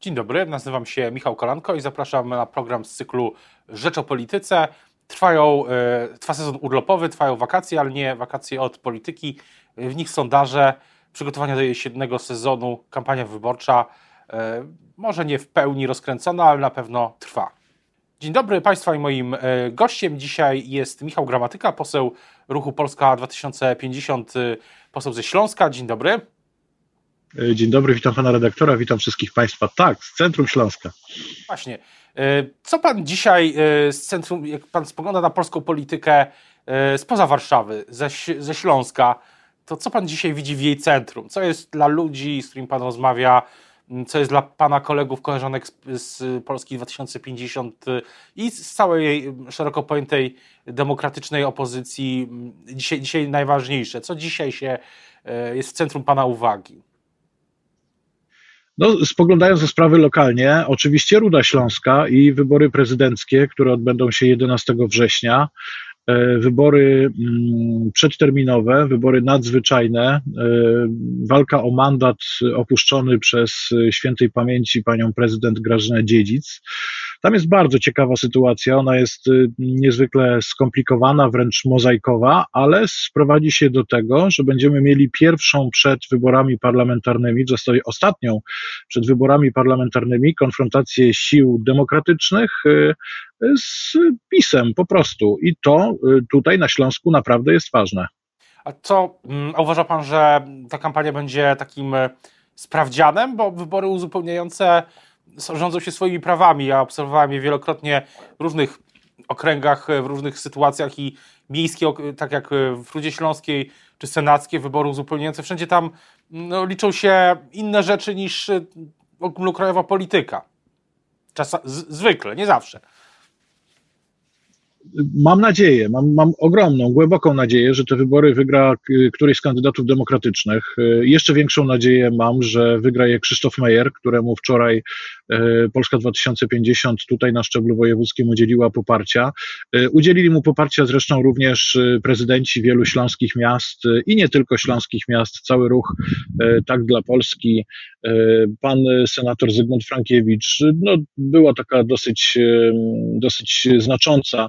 Dzień dobry, nazywam się Michał Kolanko i zapraszam na program z cyklu Rzecz o Polityce. Trwają, e, trwa sezon urlopowy, trwają wakacje, ale nie wakacje od polityki. W nich sondaże, przygotowania do jesiennego sezonu, kampania wyborcza, e, może nie w pełni rozkręcona, ale na pewno trwa. Dzień dobry Państwa i moim e, gościem dzisiaj jest Michał Gramatyka, poseł ruchu Polska 2050, poseł ze Śląska. Dzień dobry. E, dzień dobry, witam pana redaktora, witam wszystkich państwa. Tak, z centrum Śląska. Właśnie. E, co pan dzisiaj e, z centrum, jak pan spogląda na polską politykę spoza Warszawy, ze, ze Śląska, to co pan dzisiaj widzi w jej centrum? Co jest dla ludzi, z którymi pan rozmawia, co jest dla pana kolegów, koleżanek z, z Polski 2050 i z całej szeroko pojętej demokratycznej opozycji dzisiaj, dzisiaj najważniejsze? Co dzisiaj się jest w centrum pana uwagi? No, spoglądając na sprawy lokalnie, oczywiście Ruda Śląska i wybory prezydenckie, które odbędą się 11 września, e, wybory mm, przedterminowe, wybory nadzwyczajne, e, walka o mandat opuszczony przez świętej pamięci panią prezydent Grażynę Dziedzic. Tam jest bardzo ciekawa sytuacja, ona jest y, niezwykle skomplikowana, wręcz mozaikowa, ale sprowadzi się do tego, że będziemy mieli pierwszą przed wyborami parlamentarnymi, zasadzie ostatnią przed wyborami parlamentarnymi konfrontację sił demokratycznych y, z PiSem po prostu. I to y, tutaj na Śląsku naprawdę jest ważne. A co, mm, a uważa pan, że ta kampania będzie takim sprawdzianem, bo wybory uzupełniające rządzą się swoimi prawami. Ja obserwowałem je wielokrotnie w różnych okręgach, w różnych sytuacjach i miejskie, tak jak w Rudzie Śląskiej czy senackie wybory uzupełniające, wszędzie tam no, liczą się inne rzeczy niż ogólnokrajowa polityka. Czas, zwykle, nie zawsze mam nadzieję, mam, mam ogromną, głęboką nadzieję, że te wybory wygra któryś z kandydatów demokratycznych. Jeszcze większą nadzieję mam, że wygra je Krzysztof Meyer, któremu wczoraj e, Polska 2050 tutaj na szczeblu wojewódzkim udzieliła poparcia. Udzielili mu poparcia zresztą również prezydenci wielu śląskich miast i nie tylko śląskich miast, cały ruch Tak dla Polski, pan senator Zygmunt Frankiewicz. No, była taka dosyć, dosyć znacząca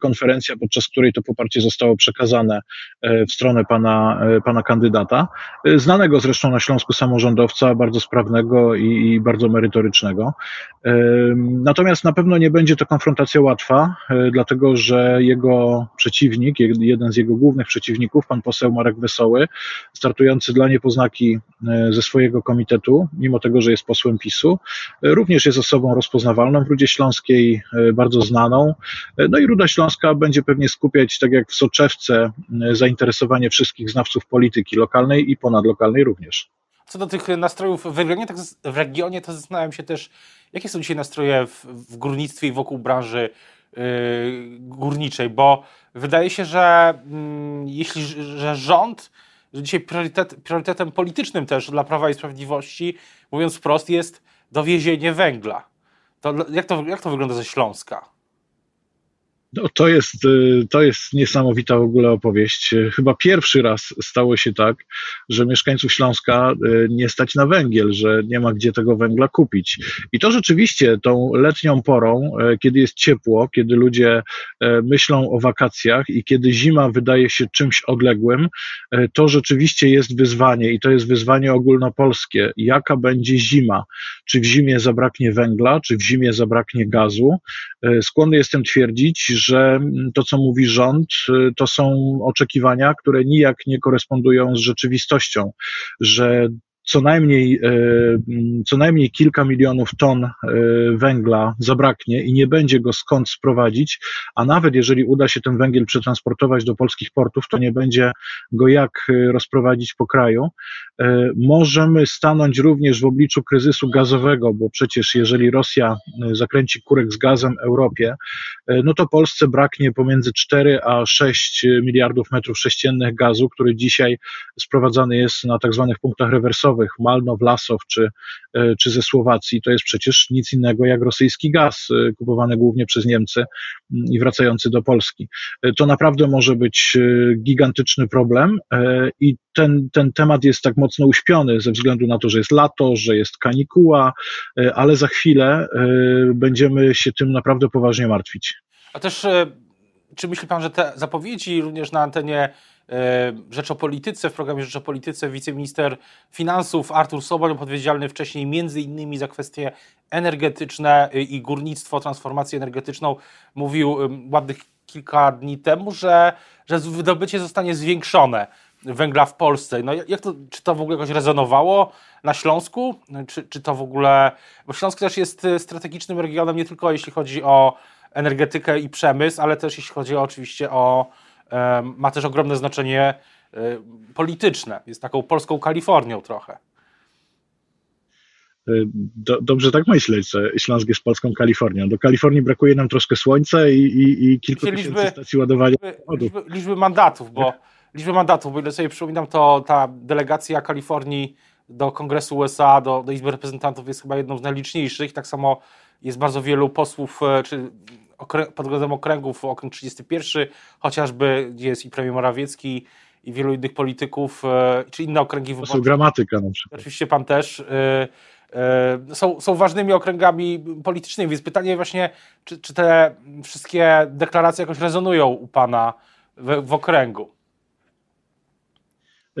konferencja, podczas której to poparcie zostało przekazane e, w stronę pana, e, pana kandydata, znanego zresztą na Śląsku samorządowca, bardzo sprawnego i, i bardzo merytorycznego. Natomiast na pewno nie będzie to konfrontacja łatwa, dlatego że jego przeciwnik, jeden z jego głównych przeciwników, pan poseł Marek Wesoły, startujący dla niepoznaki ze swojego komitetu, mimo tego, że jest posłem PiSu, również jest osobą rozpoznawalną w Rudzie Śląskiej, bardzo znaną. No i Ruda Śląska będzie pewnie skupiać, tak jak w soczewce, zainteresowanie wszystkich znawców polityki lokalnej i ponadlokalnej również. Co do tych nastrojów w regionie, tak w regionie to zastanawiam się też, jakie są dzisiaj nastroje w, w górnictwie i wokół branży yy, górniczej, bo wydaje się, że yy, jeśli że rząd, że dzisiaj priorytet, priorytetem politycznym też dla Prawa i Sprawiedliwości, mówiąc wprost, jest dowiezienie węgla. To jak, to, jak to wygląda ze Śląska? No, to, jest, y, to jest niesamowita w ogóle opowieść. Chyba pierwszy raz stało się tak, że mieszkańców Śląska y, nie stać na węgiel, że nie ma gdzie tego węgla kupić. I to rzeczywiście tą letnią porą, y, kiedy jest ciepło, kiedy ludzie myślą o wakacjach i kiedy zima wydaje się czymś odległym, to rzeczywiście jest wyzwanie i to jest wyzwanie ogólnopolskie. Jaka będzie zima? Czy w zimie zabraknie węgla, czy w zimie zabraknie gazu? Skłonny jestem twierdzić, że to, co mówi rząd, to są oczekiwania, które nijak nie korespondują z rzeczywistością, że co najmniej, e, co najmniej kilka milionów ton e, węgla zabraknie i nie będzie go skąd sprowadzić, a nawet jeżeli uda się ten węgiel przetransportować do polskich portów, to nie będzie go jak e, rozprowadzić po kraju. Możemy stanąć również w obliczu kryzysu gazowego, bo przecież jeżeli Rosja zakręci kurek z gazem Europie, no to Polsce braknie pomiędzy 4 a 6 miliardów metrów sześciennych gazu, który dzisiaj sprowadzany jest na tak zwanych punktach rewersowych gazowych, Malno, Wlasow czy, czy ze Słowacji, to jest przecież nic innego jak rosyjski gaz, kupowany głównie przez Niemcy mm, i wracający do Polski. To naprawdę może być gigantyczny problem i ten, ten temat jest tak mocno uśpiony ze względu na to, że jest lato, że jest kanikuła, ale za chwilę będziemy się tym naprawdę poważnie martwić. A też czy myśli pan, że te zapowiedzi również na antenie e, Rzecz o Polityce, w programie Rzecz o Polityce wiceminister finansów Artur Soboń, odpowiedzialny wcześniej między innymi za kwestie energetyczne i górnictwo, transformację energetyczną, mówił ładnych kilka dni temu, że, że wydobycie zostanie zwiększone węgla w Polsce. No jak to, czy to w ogóle jakoś rezonowało na Śląsku? Czy, czy to w ogóle... Bo Śląsk też jest strategicznym regionem nie tylko jeśli chodzi o energetykę i przemysł, ale też jeśli chodzi oczywiście o, ma też ogromne znaczenie e, polityczne. Jest taką polską Kalifornią trochę. E, do, dobrze tak myśleć, że Śląsk jest polską Kalifornią. Do Kalifornii brakuje nam troszkę słońca i, i, i kilku liczby, tysięcy stacji ładowania liczby, liczby, liczby, mandatów, bo liczby mandatów, bo ile sobie przypominam, to ta delegacja Kalifornii do Kongresu USA, do, do Izby Reprezentantów jest chyba jedną z najliczniejszych. Tak samo jest bardzo wielu posłów, e, czy pod względem okręgów, okręg 31, chociażby, gdzie jest i premier Morawiecki, i wielu innych polityków, e, czy inne okręgi wyborcze. To gramatyka na przykład. Oczywiście pan też. E, są, są ważnymi okręgami politycznymi, więc pytanie właśnie, czy, czy te wszystkie deklaracje jakoś rezonują u pana w, w okręgu?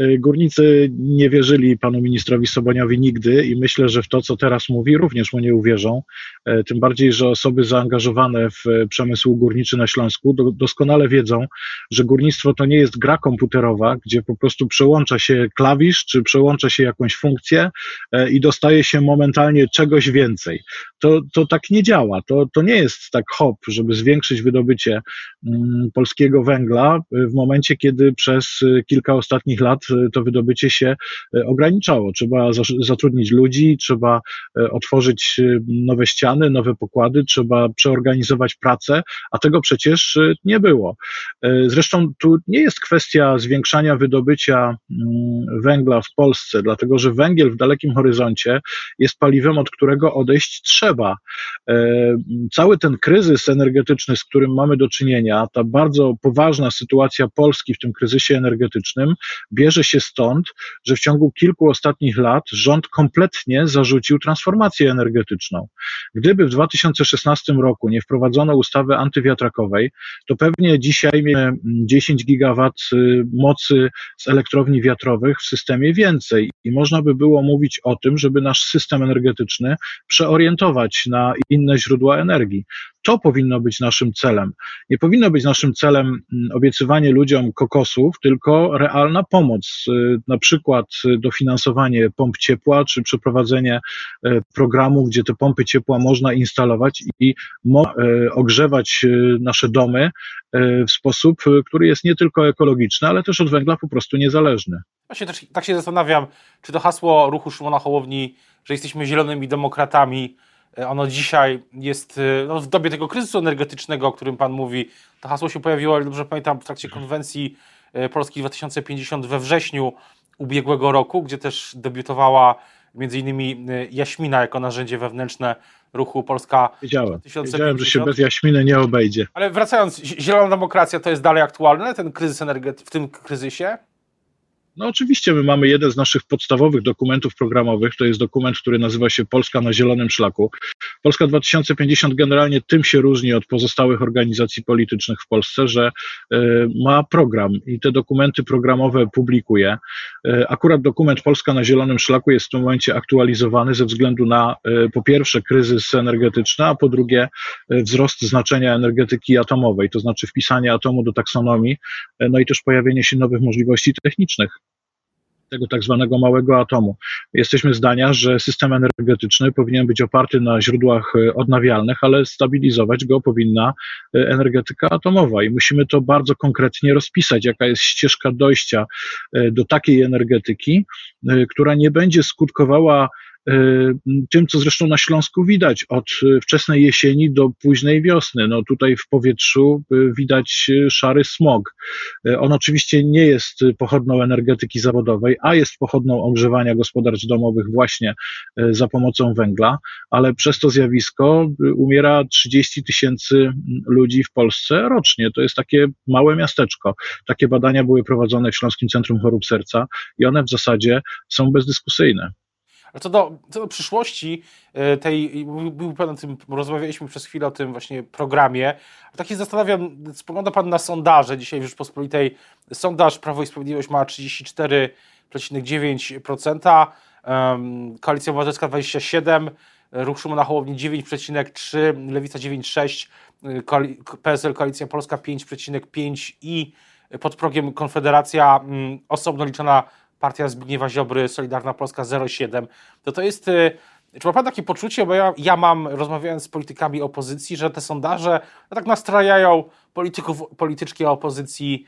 Y, górnicy nie wierzyli panu ministrowi Soboniowi nigdy i myślę, że w to, co teraz mówi, również mu nie uwierzą. E, tym bardziej, że osoby zaangażowane w przemysł górniczy na Śląsku doskonale wiedzą, że górnictwo to nie jest gra komputerowa, gdzie po prostu przełącza się klawisz czy przełącza się jakąś funkcję e, i dostaje się momentalnie czegoś więcej. To, to tak nie działa. To, to nie jest tak hop, żeby zwiększyć wydobycie mm, polskiego węgla w momencie, kiedy przez kilka ostatnich lat to wydobycie się y, ograniczało. Trzeba zatrudnić ludzi, trzeba y, otworzyć nowe ściany, nowe pokłady, trzeba przeorganizować pracę, a tego przecież nie było. Zresztą tu nie jest kwestia zwiększania wydobycia mm, węgla w Polsce, dlatego że węgiel w dalekim horyzoncie jest paliwem, od którego odejść trzeba. Cały ten kryzys energetyczny, z którym mamy do czynienia, ta bardzo poważna sytuacja Polski w tym kryzysie energetycznym, bierze bierze się stąd, że w ciągu kilku ostatnich lat rząd kompletnie zarzucił transformację energetyczną. Gdyby w 2016 roku nie wprowadzono ustawy antywiatrakowej, to pewnie dzisiaj mieliśmy 10 gigawat mocy z elektrowni wiatrowych w systemie więcej i można by było mówić o tym, żeby nasz system energetyczny przeorientować na inne źródła energii. To powinno być naszym celem. Nie powinno być naszym celem mm, obiecywanie ludziom kokosów, tylko realna pomoc, y, na przykład y, dofinansowanie pomp ciepła, czy przeprowadzenie y, programu, gdzie te pompy ciepła można instalować i ogrzewać nasze domy w sposób, który jest nie tylko ekologiczny, ale też od węgla po prostu niezależny. Też, tak się zastanawiam, czy to hasło ruchu Szymona Hołowni, że jesteśmy zielonymi demokratami, ono dzisiaj jest e, no, w dobie tego kryzysu energetycznego, o którym Pan mówi. To hasło się pojawiło, ale dobrze pamiętam, w trakcie konwencji e, Polski 2050 we wrześniu ubiegłego roku, gdzie też debiutowała między innymi Jaśmina jako narzędzie wewnętrzne ruchu Polska Wiedziałem. 2050. Wiedziałem, że się bez Jaśminy nie obejdzie. Ale wracając, zielona demokracja to jest dalej aktualne, ten kryzys energetyczny, w tym kryzysie? No oczywiście my mamy jeden z naszych podstawowych dokumentów programowych, to jest dokument, który nazywa się Polska na Zielonym Szlaku. Polska 2050 generalnie tym się różni od pozostałych organizacji politycznych w Polsce, że y, ma program i te dokumenty programowe publikuje. Y, akurat dokument Polska na Zielonym Szlaku jest w tym momencie aktualizowany ze względu na y, po pierwsze kryzys energetyczny, a po drugie wzrost znaczenia energetyki atomowej, to znaczy wpisanie atomu do taksonomii, no i też pojawienie się nowych możliwości technicznych tego tak zwanego małego atomu. Jesteśmy zdania, że system energetyczny powinien być oparty na źródłach e, odnawialnych, ale stabilizować go powinna e, energetyka atomowa i musimy to bardzo konkretnie rozpisać, jaka jest ścieżka dojścia e, do takiej energetyki, która nie będzie skutkowała tym, co zresztą na Śląsku widać od wczesnej jesieni do późnej wiosny. No tutaj w powietrzu widać szary smog. On oczywiście nie jest pochodną energetyki zawodowej, a jest pochodną ogrzewania gospodarstw domowych właśnie za pomocą węgla, ale przez to zjawisko umiera 30 tysięcy ludzi w Polsce rocznie. To jest takie małe miasteczko. Takie badania były prowadzone w Śląskim Centrum Chorób Serca i one w zasadzie są bezdyskusyjne. A co do, co do przyszłości e, tej, był pan o tym, rozmawialiśmy przez chwilę o tym właśnie programie. Tak się zastanawiam, spogląda pan na sondaże dzisiaj w Rzeczpospolitej. Sondaż Prawo i Sprawiedliwość ma 34,9%, um, Koalicja Obywatelska 27%, Ruch Szumana Hołowni 9,3%, Lewica 9,6%, PSL Koalicja Polska 5,5% i pod progiem Konfederacja mm, osobno liczona partia Zbigniewa Ziobry, Solidarna Polska 0,7, to to jest... Y, czy ma Pan takie poczucie, bo ja, ja mam, rozmawiając z politykami opozycji, że te sondaże no, tak nastrajają polityków, polityczki opozycji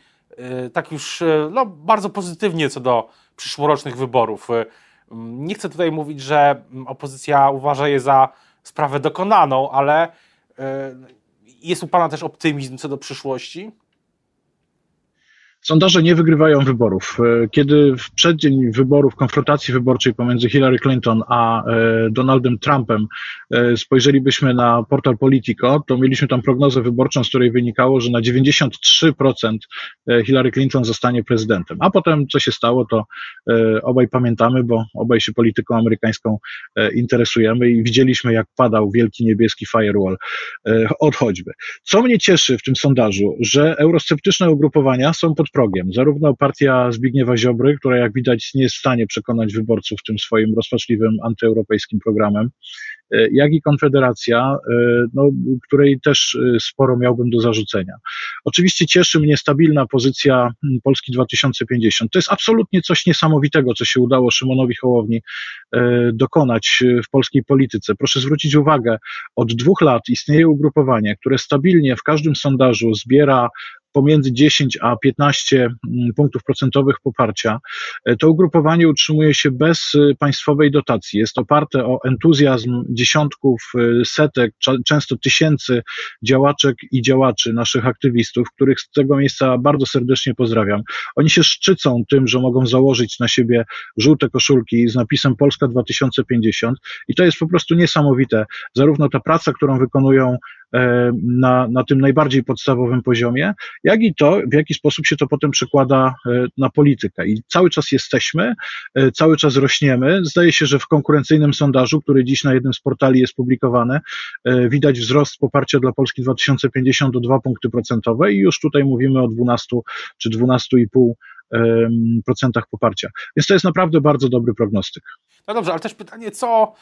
y, tak już y, no, bardzo pozytywnie co do przyszłorocznych wyborów. Mm, nie chcę tutaj mówić, że mm, opozycja uważa je za sprawę dokonaną, ale jest u Pana też optymizm co do przyszłości? Sondaże nie wygrywają wyborów. E, kiedy w przeddzień wyborów, konfrontacji wyborczej pomiędzy Hillary Clinton a e, Donaldem Trumpem e, spojrzelibyśmy na portal Politico, to mieliśmy tam prognozę wyborczą, z której wynikało, że na 93% Hillary Clinton zostanie prezydentem. A potem co się stało, to obaj pamiętamy, bo obaj się polityką amerykańską interesujemy i widzieliśmy, jak padał wielki niebieski firewall od choćby. Co mnie cieszy w tym sondażu, że eurosceptyczne ugrupowania są pod progiem. Zarówno partia Zbigniewa Ziobry, która jak widać nie jest w stanie przekonać wyborców tym swoim rozpaczliwym antyeuropejskim programem, e, jak i Konfederacja, e, no, której też e, sporo miałbym do zarzucenia. Oczywiście cieszy mnie stabilna pozycja Polski 2050. To jest absolutnie coś niesamowitego, co się udało Szymonowi Hołowni dokonać w polskiej polityce. Proszę zwrócić uwagę, od dwóch lat istnieje ugrupowanie, które stabilnie w każdym sondażu zbiera pomiędzy 10 a 15 mm, punktów procentowych poparcia. E, to ugrupowanie utrzymuje się bez e, państwowej dotacji. Jest oparte o entuzjazm dziesiątków, e, setek, często tysięcy działaczek i działaczy, naszych aktywistów, których z tego miejsca bardzo serdecznie pozdrawiam. Oni się szczycą tym, że mogą założyć na siebie żółte koszulki z napisem Polska 2050 i to jest po prostu niesamowite. Zarówno ta praca, którą wykonują na, na tym najbardziej podstawowym poziomie, jak i to, w jaki sposób się to potem przekłada e, na politykę. I cały czas jesteśmy, e, cały czas rośniemy. Zdaje się, że w konkurencyjnym sondażu, który dziś na jednym z portali jest publikowany, widać wzrost poparcia dla Polski 2050 o 2 punkty procentowe i już tutaj mówimy o 12 czy 12,5 procentach poparcia. Więc to jest naprawdę bardzo dobry prognostyk. No dobrze, ale też pytanie, co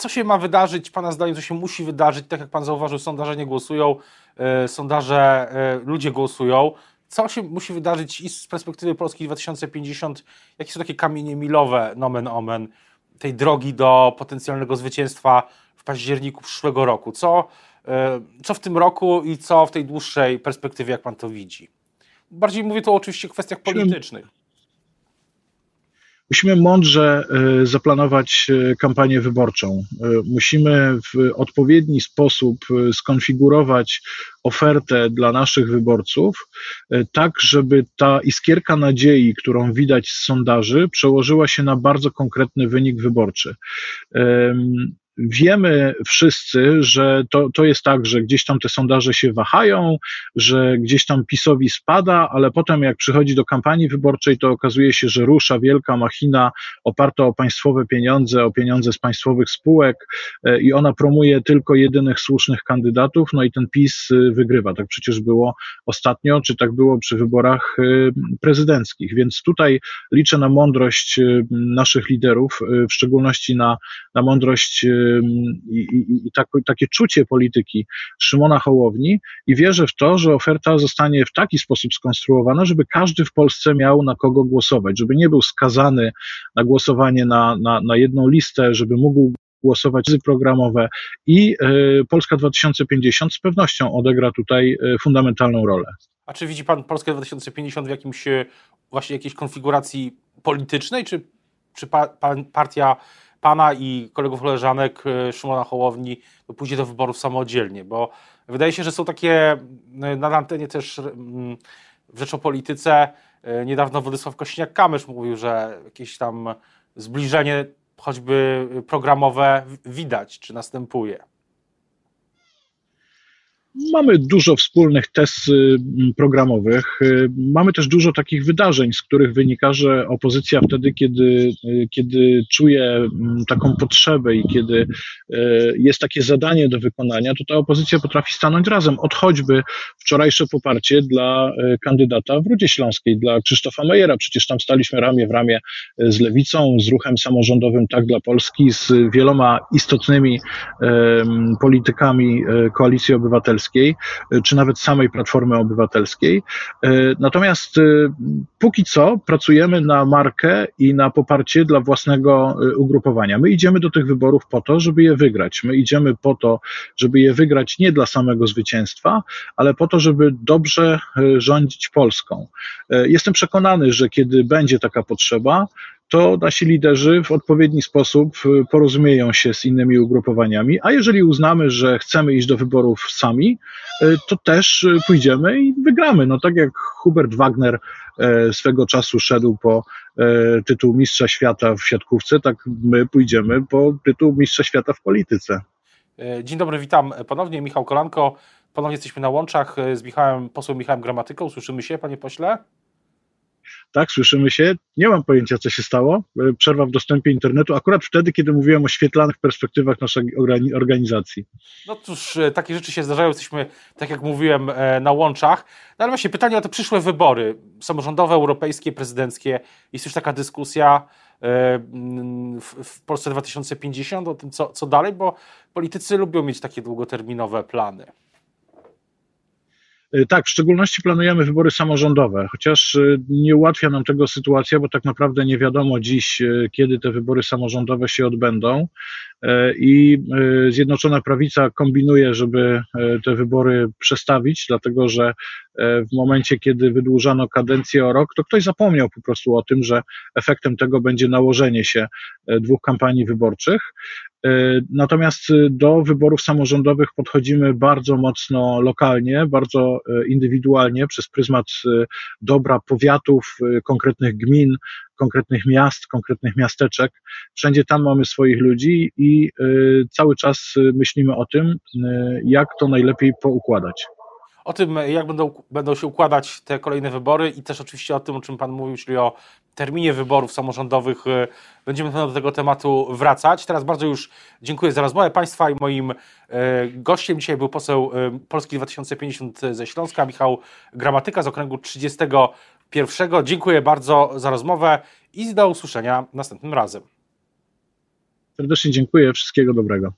co się ma wydarzyć, Pana zdaniem, co się musi wydarzyć? Tak jak Pan zauważył, sondaże nie głosują, e, sondaże, e, ludzie głosują. Co się musi wydarzyć i z perspektywy Polski 2050? Jakie są takie kamienie milowe, nomen omen, tej drogi do potencjalnego zwycięstwa w październiku przyszłego roku? Co, e, co w tym roku i co w tej dłuższej perspektywie, jak Pan to widzi? Bardziej mówię tu oczywiście o kwestiach politycznych. Musimy mądrze e, zaplanować e, kampanię wyborczą. E, musimy w odpowiedni sposób skonfigurować ofertę dla naszych wyborców, tak żeby ta iskierka nadziei, którą widać z sondaży, przełożyła się na bardzo konkretny wynik wyborczy. Wiemy wszyscy, że to, to jest tak, że gdzieś tam te sondaże się wahają, że gdzieś tam PiSowi spada, ale potem jak przychodzi do kampanii wyborczej, to okazuje się, że rusza wielka machina oparta o państwowe pieniądze, o pieniądze z państwowych spółek e, i ona promuje tylko jedynych słusznych kandydatów, no i ten PiS e, wygrywa. Tak przecież było ostatnio, czy tak było przy wyborach e, prezydenckich. Więc tutaj liczę na mądrość naszych liderów, w szczególności na, na mądrość i, i, tak, takie czucie polityki Szymona Hołowni i wierzę w to, że oferta zostanie w taki sposób skonstruowana, żeby każdy w Polsce miał na kogo głosować, żeby nie był skazany na głosowanie na, na, na jedną listę, żeby mógł głosować programowe i y, Polska 2050 z pewnością odegra tutaj y, fundamentalną rolę. A czy widzi Pan Polskę 2050 w jakimś właśnie jakiejś konfiguracji politycznej, czy, czy pa, pa, partia pana i kolegów koleżanek Szymona Hołowni pójdzie do wyborów samodzielnie, bo wydaje się, że są takie na antenie też mm, w Rzeczopolityce niedawno Władysław Kośniak-Kamysz mówił, że jakieś tam zbliżenie choćby programowe widać, czy następuje. Mamy dużo wspólnych tez y, programowych. Y, mamy też dużo takich wydarzeń, z których wynika, że opozycja wtedy, kiedy, y, kiedy czuje taką potrzebę i kiedy jest takie zadanie do wykonania, to ta opozycja potrafi stanąć razem. Od choćby wczorajsze poparcie dla kandydata w Rudzie Śląskiej, dla Krzysztofa Mejera. Przecież tam staliśmy ramię w ramię z Lewicą, z ruchem samorządowym Tak dla Polski, z wieloma istotnymi politykami Koalicji Obywatelskiej Obywatelskiej, e, czy nawet samej Platformy Obywatelskiej. E, natomiast e, póki co pracujemy na markę i na poparcie dla własnego ugrupowania. My idziemy do tych wyborów po to, żeby je wygrać. My idziemy po to, żeby je wygrać nie dla samego zwycięstwa, ale po to, żeby dobrze rządzić Polską. Jestem przekonany, że kiedy będzie taka potrzeba, to nasi liderzy w odpowiedni sposób y, porozumieją się z innymi ugrupowaniami, a jeżeli uznamy, że chcemy iść do wyborów sami, y, to też y, pójdziemy i wygramy. No tak jak Hubert Wagner swego czasu szedł po tytuł Mistrza Świata w siatkówce, tak my pójdziemy po tytuł Mistrza Świata w polityce. Dzień dobry, witam ponownie. Michał Kolanko. Ponownie jesteśmy na łączach z Michałem, posłem Michałem Gramatyką. Słyszymy się, panie pośle? Tak, słyszymy się. Nie mam pojęcia, co się stało. E, przerwa w dostępie internetu, akurat wtedy, kiedy mówiłem o świetlanych perspektywach naszej organizacji. No cóż, e, takie rzeczy się zdarzają. Jesteśmy, tak jak mówiłem, e, na łączach. No ale właśnie pytanie o te przyszłe wybory samorządowe, europejskie, prezydenckie. Jest już taka dyskusja w Polsce 2050 o tym, co, co dalej, bo politycy lubią mieć takie długoterminowe plany. Y, tak, w szczególności planujemy wybory samorządowe, chociaż y, nie ułatwia nam tego sytuacja, bo tak naprawdę nie wiadomo dziś, y, kiedy te wybory samorządowe się odbędą. I Zjednoczona Prawica kombinuje, żeby te wybory przestawić, dlatego że w momencie, kiedy wydłużano kadencję o rok, to ktoś zapomniał po prostu o tym, że efektem tego będzie nałożenie się dwóch kampanii wyborczych. E, natomiast e, do wyborów samorządowych podchodzimy bardzo mocno lokalnie, bardzo e, indywidualnie, przez pryzmat dobra powiatów, konkretnych gmin, konkretnych miast, konkretnych miasteczek. Wszędzie tam mamy swoich ludzi i cały czas myślimy o tym, jak to najlepiej poukładać o tym, jak będą, będą się układać te kolejne wybory i też oczywiście o tym, o czym Pan mówił, czyli o terminie wyborów samorządowych. Będziemy do tego tematu wracać. Teraz bardzo już dziękuję za rozmowę Państwa i moim gościem dzisiaj był poseł Polski 2050 ze Śląska, Michał Gramatyka z okręgu 31. Dziękuję bardzo za rozmowę i do usłyszenia następnym razem. Serdecznie dziękuję. Wszystkiego dobrego.